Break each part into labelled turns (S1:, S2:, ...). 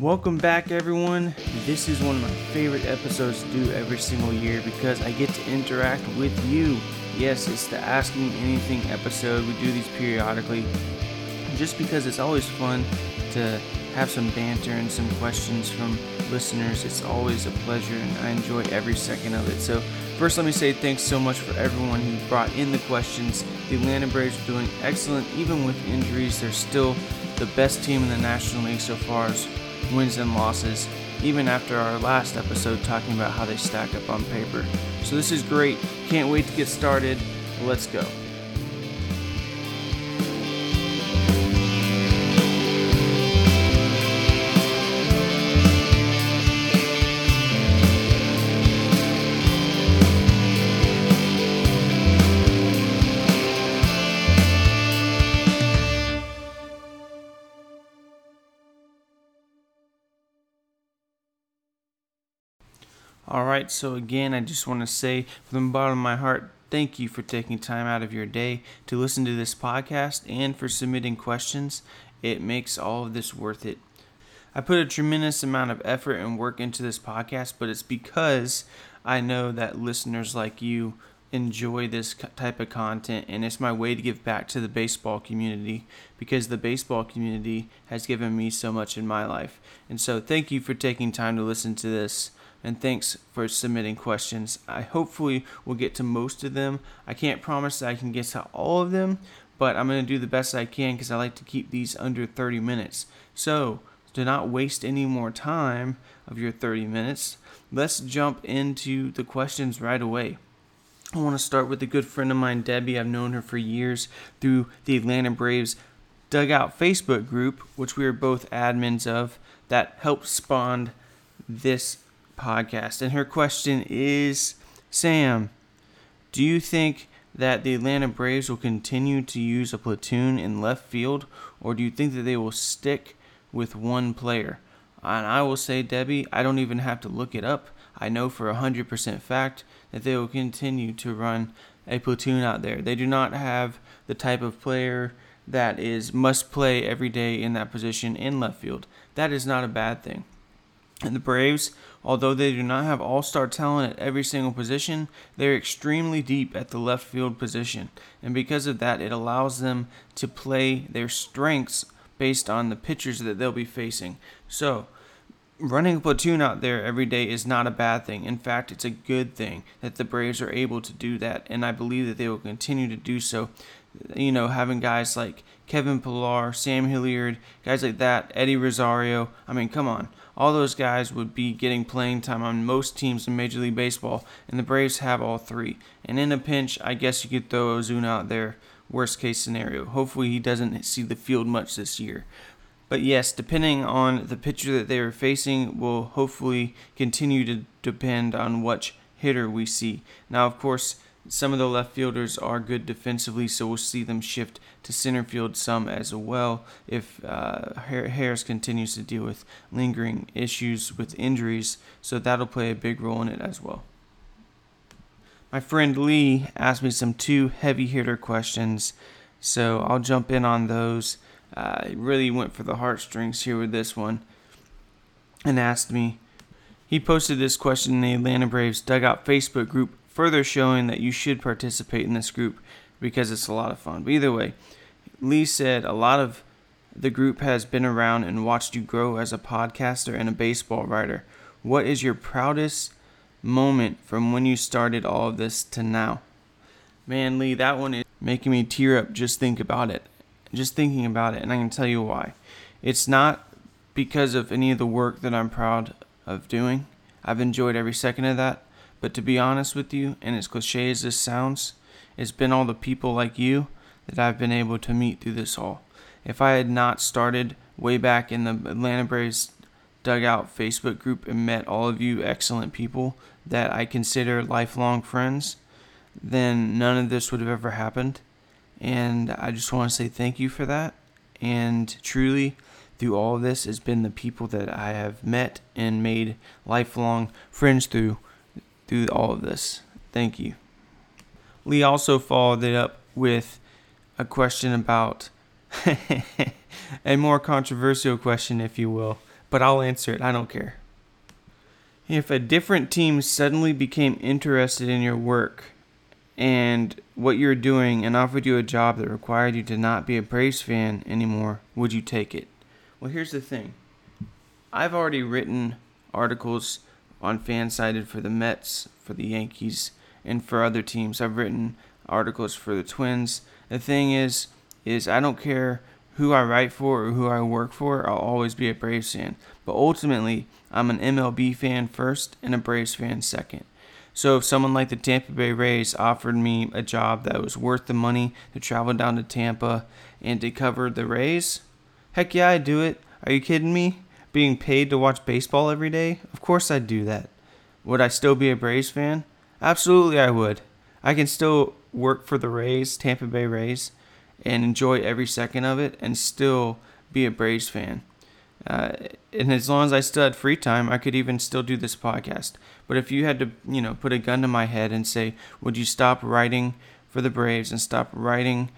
S1: Welcome back, everyone. This is one of my favorite episodes to do every single year because I get to interact with you. Yes, it's the Ask Me Anything episode. We do these periodically just because it's always fun to have some banter and some questions from listeners. It's always a pleasure and I enjoy every second of it. So, first, let me say thanks so much for everyone who brought in the questions. The Atlanta Braves are doing excellent, even with injuries. They're still the best team in the National League so far wins and losses, even after our last episode talking about how they stack up on paper. So this is great. Can't wait to get started. Let's go. All right, so again, I just want to say from the bottom of my heart, thank you for taking time out of your day to listen to this podcast and for submitting questions. It makes all of this worth it. I put a tremendous amount of effort and work into this podcast, but it's because I know that listeners like you enjoy this type of content and it's my way to give back to the baseball community because the baseball community has given me so much in my life. And so thank you for taking time to listen to this and thanks for submitting questions. I hopefully will get to most of them. I can't promise I can get to all of them, but I'm going to do the best I can because I like to keep these under 30 minutes. So, do not waste any more time of your 30 minutes, let's jump into the questions right away. I want to start with a good friend of mine, Debbie. I've known her for years through the Atlanta Braves Dugout Facebook group, which we are both admins of, that helped spawn this podcast. And her question is Sam, do you think that the Atlanta Braves will continue to use a platoon in left field, or do you think that they will stick with one player? And I will say, Debbie, I don't even have to look it up. I know for a 100% fact that they will continue to run a platoon out there. They do not have the type of player that is must play every day in that position in left field. That is not a bad thing. And the Braves, although they do not have all star talent at every single position, they're extremely deep at the left field position. And because of that, it allows them to play their strengths based on the pitchers that they'll be facing. So, running a platoon out there every day is not a bad thing. In fact, it's a good thing that the Braves are able to do that. And I believe that they will continue to do so. You know, having guys like Kevin Pillar, Sam Hilliard, guys like that, Eddie Rosario. I mean, come on all those guys would be getting playing time on most teams in Major League Baseball, and the Braves have all three. And in a pinch, I guess you could throw Ozuna out there, worst case scenario. Hopefully, he doesn't see the field much this year. But yes, depending on the pitcher that they are facing, will hopefully continue to depend on which hitter we see. Now, of course, some of the left fielders are good defensively, so we'll see them shift to center field some as well if uh, Harris continues to deal with lingering issues with injuries. So that'll play a big role in it as well. My friend Lee asked me some two heavy hitter questions, so I'll jump in on those. Uh, really went for the heartstrings here with this one and asked me. He posted this question in the Atlanta Braves Dugout Facebook group further showing that you should participate in this group because it's a lot of fun. But either way, Lee said a lot of the group has been around and watched you grow as a podcaster and a baseball writer. What is your proudest moment from when you started all of this to now? Man, Lee, that one is making me tear up just think about it. Just thinking about it, and I can tell you why. It's not because of any of the work that I'm proud of doing. I've enjoyed every second of that. But to be honest with you, and as cliche as this sounds, it's been all the people like you that I've been able to meet through this all. If I had not started way back in the Atlanta Braves dugout Facebook group and met all of you excellent people that I consider lifelong friends, then none of this would have ever happened. And I just want to say thank you for that. And truly, through all of this has been the people that I have met and made lifelong friends through through all of this. Thank you. Lee also followed it up with a question about a more controversial question, if you will, but I'll answer it. I don't care. If a different team suddenly became interested in your work and what you're doing and offered you a job that required you to not be a Braves fan anymore, would you take it? Well, here's the thing I've already written articles on Fansided for the Mets, for the Yankees, and for other teams. I've written articles for the Twins. The thing is, is I don't care who I write for or who I work for. I'll always be a Braves fan. But ultimately, I'm an MLB fan first and a Braves fan second. So if someone like the Tampa Bay Rays offered me a job that was worth the money to travel down to Tampa and to cover the Rays, heck yeah, I'd do it. Are you kidding me? Being paid to watch baseball every day, of course I'd do that. Would I still be a Braves fan? Absolutely, I would. I can still work for the Rays, Tampa Bay Rays, and enjoy every second of it and still be a Braves fan. Uh, and as long as I still had free time, I could even still do this podcast. But if you had to, you know, put a gun to my head and say, would you stop writing for the Braves and stop writing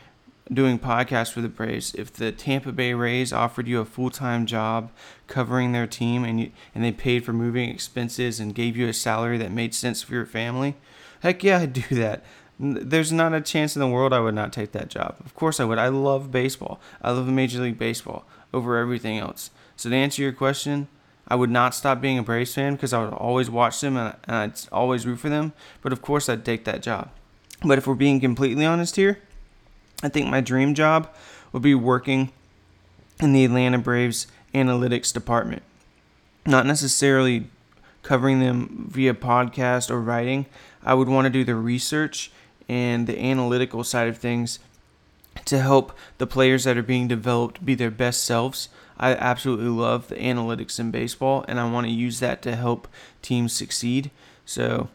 S1: doing podcasts for the Braves, if the Tampa Bay Rays offered you a full time job covering their team and you, and they paid for moving expenses and gave you a salary that made sense for your family, heck yeah, I'd do that. There's not a chance in the world I would not take that job. Of course I would. I love baseball. I love Major League Baseball over everything else. So to answer your question, I would not stop being a Braves fan because I would always watch them and I'd always root for them. But of course, I'd take that job. But if we're being completely honest here, I think my dream job would be working in the Atlanta Braves analytics department. Not necessarily covering them via podcast or writing. I would want to do the research and the analytical side of things to help the players that are being developed be their best selves. I absolutely love the analytics in baseball and I want to use that to help teams succeed. So,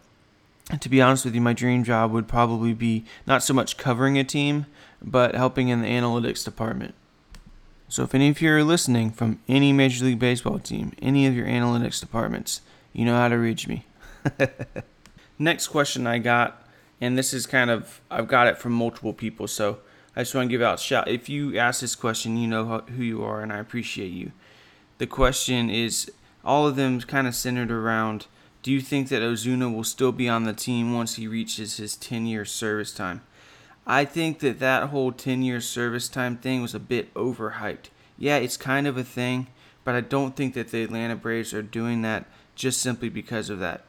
S1: to be honest with you, my dream job would probably be not so much covering a team, but helping in the analytics department. So if any of you are listening from any Major League Baseball team, any of your analytics departments, you know how to reach me. Next question I got, and this is kind of, I've got it from multiple people, so I just want to give out shout. If you ask this question, you know who you are, and I appreciate you. The question is, all of them kind of centered around do you think that Ozuna will still be on the team once he reaches his 10 year service time? I think that that whole 10 year service time thing was a bit overhyped. Yeah, it's kind of a thing, but I don't think that the Atlanta Braves are doing that just simply because of that.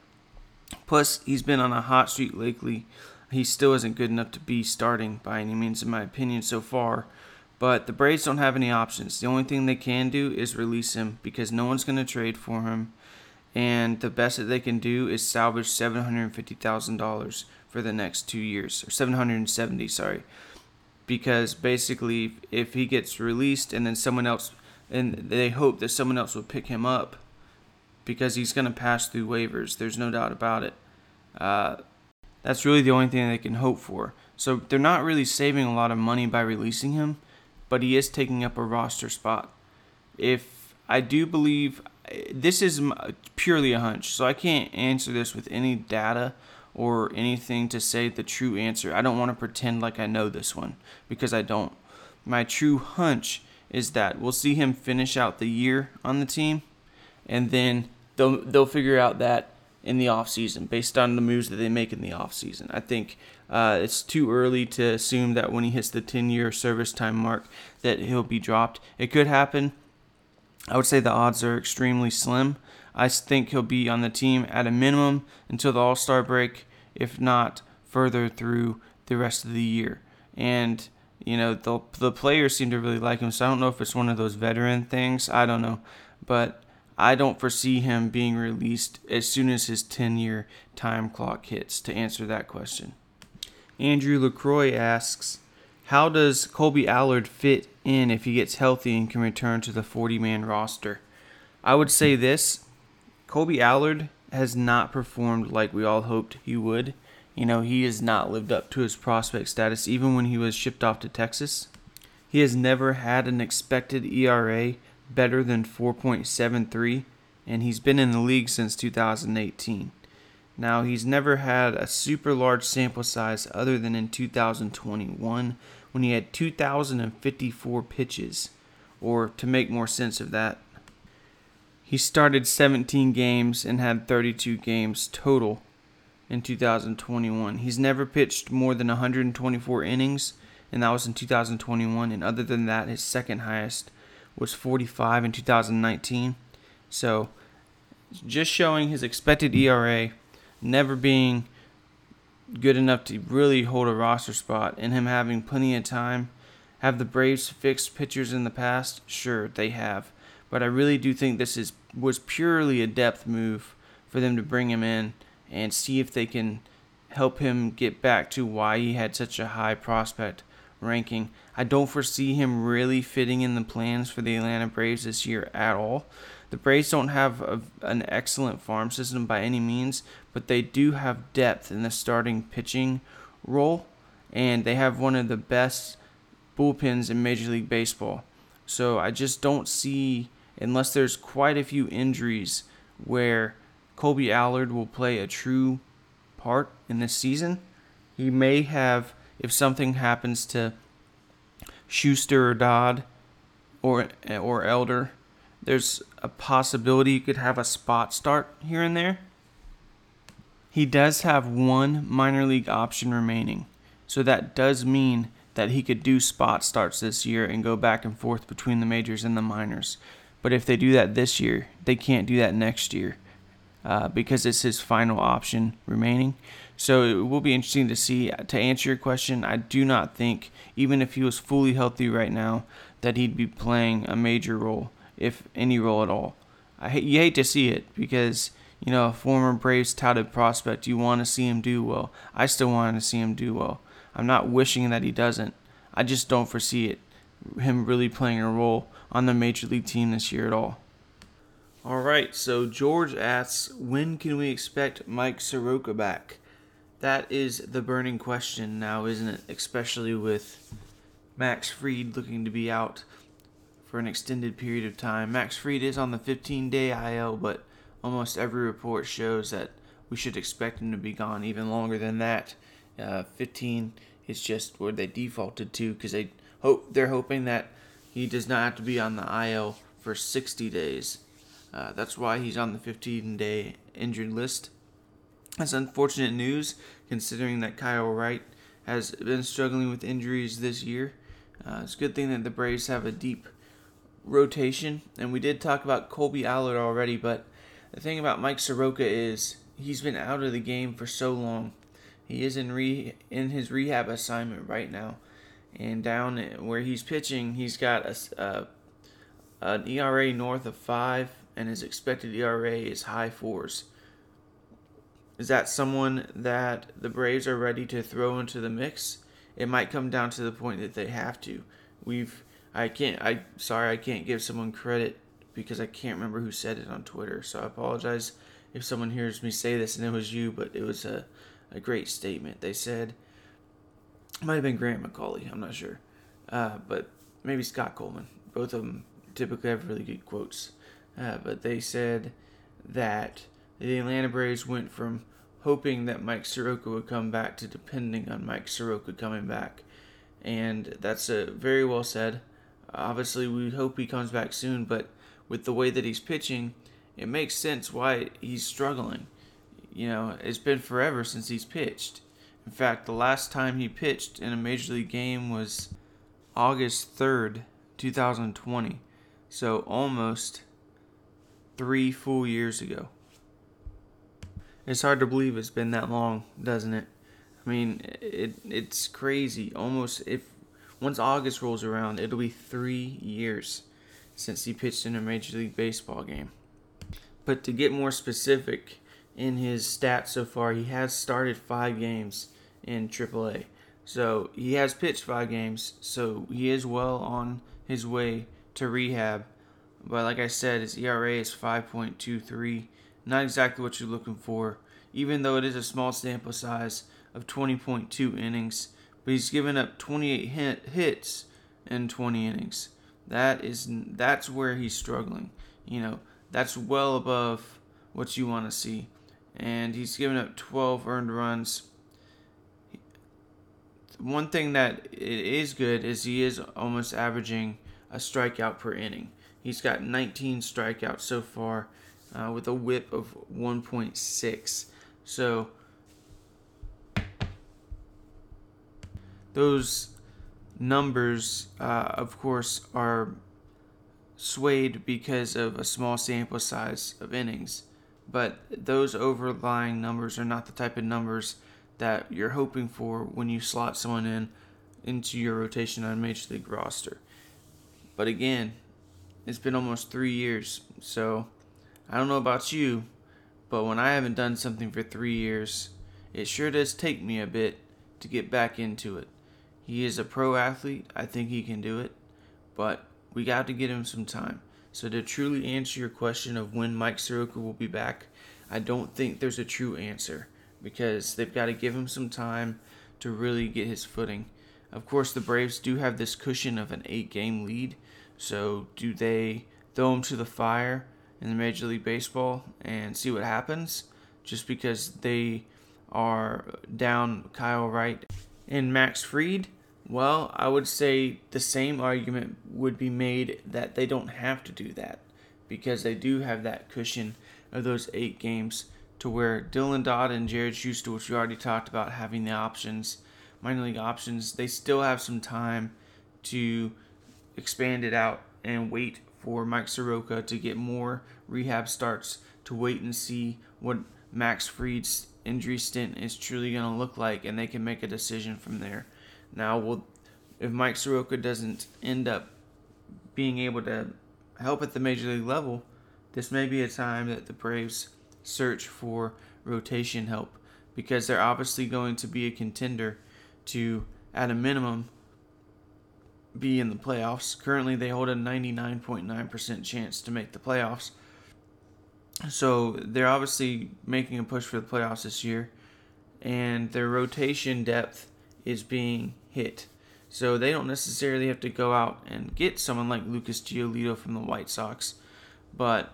S1: Plus, he's been on a hot streak lately. He still isn't good enough to be starting by any means, in my opinion, so far. But the Braves don't have any options. The only thing they can do is release him because no one's going to trade for him. And the best that they can do is salvage $750,000 for the next two years, or 770, sorry. Because basically, if he gets released and then someone else, and they hope that someone else will pick him up because he's going to pass through waivers. There's no doubt about it. Uh, That's really the only thing they can hope for. So they're not really saving a lot of money by releasing him, but he is taking up a roster spot. If I do believe this is purely a hunch, so I can't answer this with any data or anything to say the true answer. I don't want to pretend like I know this one because I don't. My true hunch is that we'll see him finish out the year on the team and then they'll they'll figure out that in the offseason based on the moves that they make in the offseason. I think uh, it's too early to assume that when he hits the 10 year service time mark that he'll be dropped. It could happen. I would say the odds are extremely slim. I think he'll be on the team at a minimum until the All Star break, if not further through the rest of the year. And you know the the players seem to really like him, so I don't know if it's one of those veteran things. I don't know, but I don't foresee him being released as soon as his 10 year time clock hits to answer that question. Andrew LaCroix asks, How does Kolby Allard fit in if he gets healthy and can return to the 40 man roster? I would say this Kolby Allard has not performed like we all hoped he would. You know, he has not lived up to his prospect status even when he was shipped off to Texas. He has never had an expected ERA better than 4.73, and he's been in the league since 2018. Now, he's never had a super large sample size other than in 2021 when he had 2,054 pitches, or to make more sense of that, he started 17 games and had 32 games total in 2021. He's never pitched more than 124 innings, and that was in 2021. And other than that, his second highest was 45 in 2019. So, just showing his expected ERA never being good enough to really hold a roster spot and him having plenty of time. Have the Braves fixed pitchers in the past? Sure, they have. But I really do think this is was purely a depth move for them to bring him in and see if they can help him get back to why he had such a high prospect ranking. I don't foresee him really fitting in the plans for the Atlanta Braves this year at all. The Braves don't have a, an excellent farm system by any means, but they do have depth in the starting pitching role, and they have one of the best bullpens in Major League Baseball. So I just don't see, unless there's quite a few injuries, where Kolby Allard will play a true part in this season. He may have if something happens to Shuster or Dodd or or Elder, there's a possibility you could have a spot start here and there. He does have one minor league option remaining, so that does mean that he could do spot starts this year and go back and forth between the majors and the minors. But if they do that this year, they can't do that next year uh, because it's his final option remaining. So it will be interesting to see. To answer your question, I do not think, even if he was fully healthy right now, that he'd be playing a major role, if any role at all. I hate, you hate to see it because you know a former Braves touted prospect. You want to see him do well. I still want to see him do well. I'm not wishing that he doesn't. I just don't foresee it, him really playing a role on the major league team this year at all. All right, so George asks, when can we expect Mike Soroka back? That is the burning question now, isn't it? Especially with Max Fried looking to be out for an extended period of time. Max Fried is on the 15 day IL, but almost every report shows that we should expect him to be gone even longer than that. Uh, 15 is just where they defaulted to because they hope they're hoping that he does not have to be on the IL for 60 days. Uh, that's why he's on the 15 day injured list. That's unfortunate news considering that Kyle Wright has been struggling with injuries this year. Uh, it's a good thing that the Braves have a deep rotation, and we did talk about Kolby Allard already, but the thing about Mike Soroka is he's been out of the game for so long. He is in re in his rehab assignment right now, and down where he's pitching, he's got a, uh, a an ERA north of five, and his expected ERA is high fours. Is that someone that the Braves are ready to throw into the mix? It might come down to the point that they have to. We've I can't I sorry I can't give someone credit because I can't remember who said it on Twitter. So I apologize if someone hears me say this and it was you, but it was a a great statement. They said, it might have been Grant McAuley, I'm not sure, uh, but maybe Scott Coleman. Both of them typically have really good quotes. Uh, but they said that the Atlanta Braves went from hoping that Mike Soroka would come back to depending on Mike Soroka coming back. And that's a very well said. Obviously, we hope he comes back soon, but with the way that he's pitching, it makes sense why he's struggling. You know, it's been forever since he's pitched. In fact, the last time he pitched in a major league game was August 3rd, 2020. So almost three full years ago. It's hard to believe it's been that long, doesn't it? I mean, it it's crazy. Almost if once August rolls around, it'll be three years since he pitched in a Major League Baseball game. But to get more specific in his stats so far, he has started five games in AAA. So he has pitched five games, so he is well on his way to rehab. But like I said, his ERA is 5.23 not exactly what you're looking for, even though it is a small sample size of 20.2 innings. But he's given up 28 hit, hits in 20 innings. That is that's where he's struggling. You know, that's well above what you want to see. And he's given up 12 earned runs. One thing that is good is he is almost averaging a strikeout per inning. He's got 19 strikeouts so far uh, with a whip of 1.6. So those numbers, uh, of course, are swayed because of a small sample size of innings. But those overlying numbers are not the type of numbers that you're hoping for when you slot someone in into your rotation on a major league roster. But again, it's been almost three years, so I don't know about you, but when I haven't done something for three years, it sure does take me a bit to get back into it. He is a pro athlete. I think he can do it, but we got to get him some time. So, to truly answer your question of when Mike Soroka will be back, I don't think there's a true answer because they've got to give him some time to really get his footing. Of course, the Braves do have this cushion of an eight game lead. So, do they throw him to the fire in the Major League Baseball and see what happens just because they are down Kyle Wright and Max Fried? Well, I would say the same argument would be made that they don't have to do that because they do have that cushion of those eight games to where Dylan Dodd and Jared Shuster, which we already talked about having the options, minor league options, they still have some time to expand it out and wait for Mike Soroka to get more rehab starts to wait and see what Max Fried's injury stint is truly going to look like, and they can make a decision from there. Now, will if Mike Soroka doesn't end up being able to help at the major league level, this may be a time that the Braves search for rotation help because they're obviously going to be a contender to, at a minimum, be in the playoffs. Currently, they hold a 99.9% chance to make the playoffs. So they're obviously making a push for the playoffs this year, and their rotation depth is being hit. So they don't necessarily have to go out and get someone like Lucas Giolito from the White Sox, but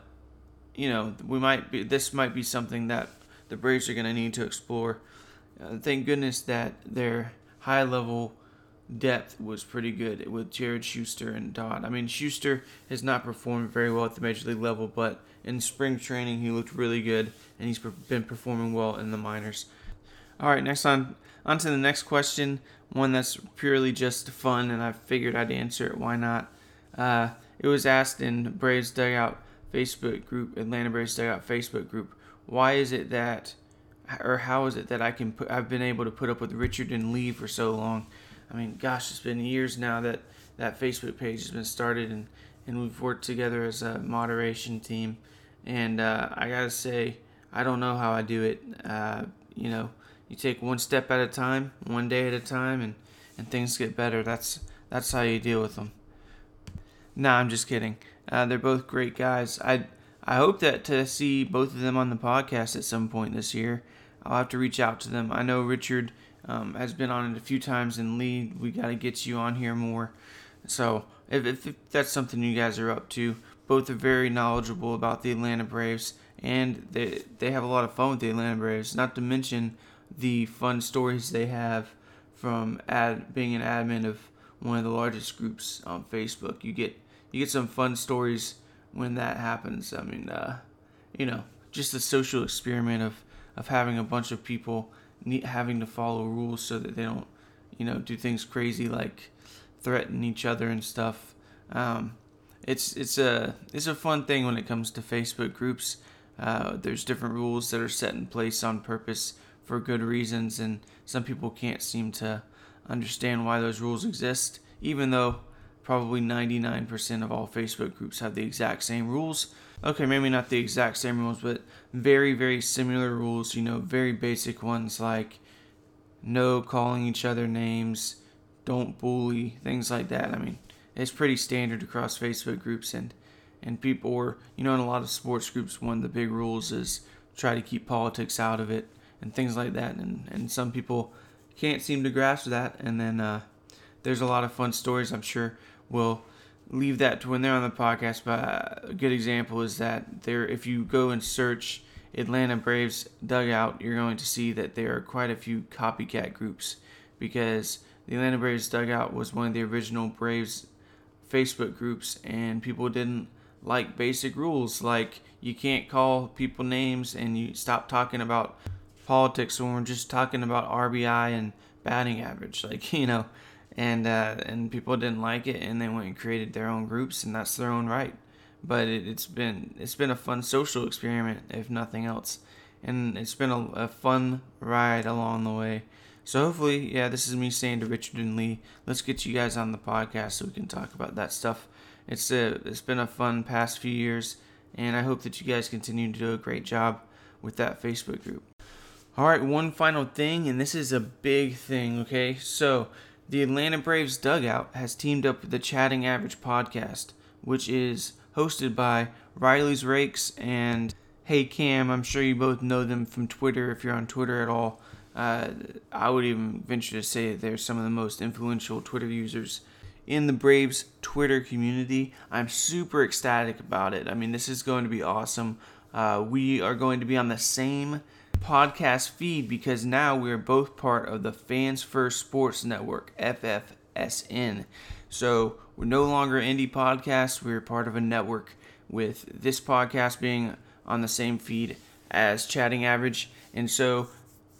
S1: you know we might be. This might be something that the Braves are going to need to explore. Uh, thank goodness that their high level depth was pretty good with Jared Shuster and Dodd. I mean, Shuster has not performed very well at the major league level, but in spring training he looked really good, and he's been performing well in the minors. All right, next on on to the next question, one that's purely just fun, and I figured I'd answer it. Why not? Uh, it was asked in Braves Dugout Facebook group, Atlanta Braves Dugout Facebook group. Why is it that, or how is it that I can put, I've been able to put up with Richard and Lee for so long? I mean, gosh, it's been years now that that Facebook page has been started, and and we've worked together as a moderation team. And uh, I gotta say, I don't know how I do it. Uh, you know, you take one step at a time, one day at a time, and and things get better. That's that's how you deal with them. Nah, I'm just kidding. Uh, they're both great guys. I I hope that to see both of them on the podcast at some point this year. I'll have to reach out to them. I know Richard um, has been on it a few times, and Lee, we got to get you on here more. So if, if, if that's something you guys are up to, both are very knowledgeable about the Atlanta Braves, and they they have a lot of fun with the Atlanta Braves. Not to mention the fun stories they have from ad being an admin of one of the largest groups on Facebook. You get you get some fun stories when that happens. I mean, uh, you know, just the social experiment of of having a bunch of people having to follow rules so that they don't, you know, do things crazy like threaten each other and stuff. Um, it's it's a it's a fun thing when it comes to Facebook groups. Uh, there's different rules that are set in place on purpose for good reasons, and some people can't seem to understand why those rules exist, even though probably 99% of all Facebook groups have the exact same rules. Okay, maybe not the exact same rules, but very, very similar rules, you know, very basic ones like no calling each other names, don't bully, things like that. I mean, it's pretty standard across Facebook groups and and people are, you know, in a lot of sports groups, one of the big rules is try to keep politics out of it and things like that. And, and some people can't seem to grasp that. And then uh, there's a lot of fun stories, I'm sure, we'll leave that to when they're on the podcast. But uh, a good example is that there, if you go and search Atlanta Braves dugout, you're going to see that there are quite a few copycat groups because the Atlanta Braves dugout was one of the original Braves Facebook groups, and people didn't like basic rules like you can't call people names and you stop talking about politics when we're just talking about RBI and batting average. Like you know, and uh, and people didn't like it, and they went and created their own groups, and that's their own right. But it, has been it's been a fun social experiment, if nothing else, and it's been a, a fun ride along the way. So hopefully, yeah, this is me saying to Richard and Lee, let's get you guys on the podcast so we can talk about that stuff. It's a, it's been a fun past few years, and I hope that you guys continue to do a great job with that Facebook group. All right, one final thing, and this is a big thing, okay? So the Atlanta Braves Dugout has teamed up with the Chatting Average podcast, which is hosted by Riley's Rakes and Hey Cam. I'm sure you both know them from Twitter if you're on Twitter at all. Uh, I would even venture to say that they're some of the most influential Twitter users in the Braves Twitter community. I'm super ecstatic about it. I mean, this is going to be awesome. Uh, we are going to be on the same podcast feed because now we're both part of the Fans First Sports Network, FFSN. So we're no longer indie podcast. We're part of a network with this podcast being on the same feed as Chatting Average. And so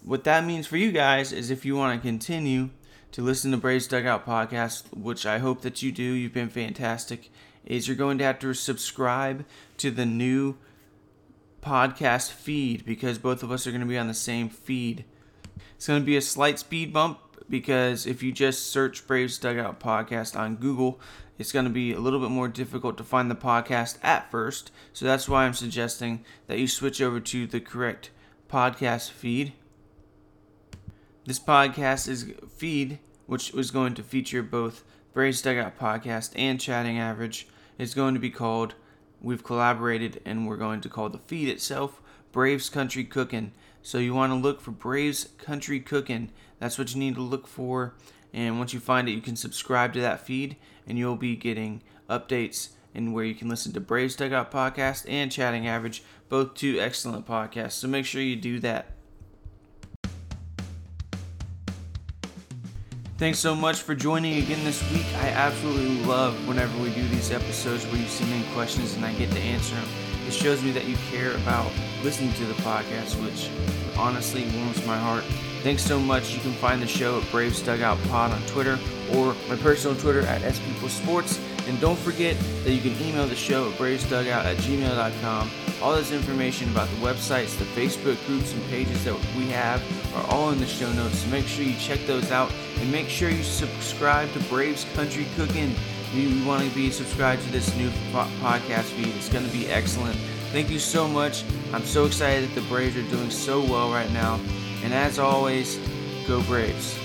S1: what that means for you guys is if you want to continue to listen to Braves Dugout podcast, which I hope that you do, you've been fantastic, is you're going to have to subscribe to the new podcast feed because both of us are going to be on the same feed. It's going to be a slight speed bump because if you just search Braves Dugout Podcast on Google, it's going to be a little bit more difficult to find the podcast at first. So that's why I'm suggesting that you switch over to the correct podcast feed. This podcast is feed, which was going to feature both Braves Dugout Podcast and Chatting Average, is going to be called we've collaborated and we're going to call the feed itself Braves Country Cookin'. So you want to look for Braves Country Cookin'. That's what you need to look for. And once you find it, you can subscribe to that feed and you'll be getting updates and where you can listen to Braves Dugout Podcast and Chatting Average, both two excellent podcasts. So make sure you do that. Thanks so much for joining again this week. I absolutely love whenever we do these episodes where you send in questions and I get to answer them. It shows me that you care about listening to the podcast, which honestly warms my heart. Thanks so much. You can find the show at Braves Dugout Pod on Twitter or my personal Twitter at SPeopleSports. And don't forget that you can email the show at bravesdugout at gmail.com. All this information about the websites, the Facebook groups, and pages that we have are all in the show notes. So make sure you check those out and make sure you subscribe to Braves Country Cooking. If you want to be subscribed to this new podcast feed. It's going to be excellent. Thank you so much. I'm so excited that the Braves are doing so well right now. And as always, go Braves.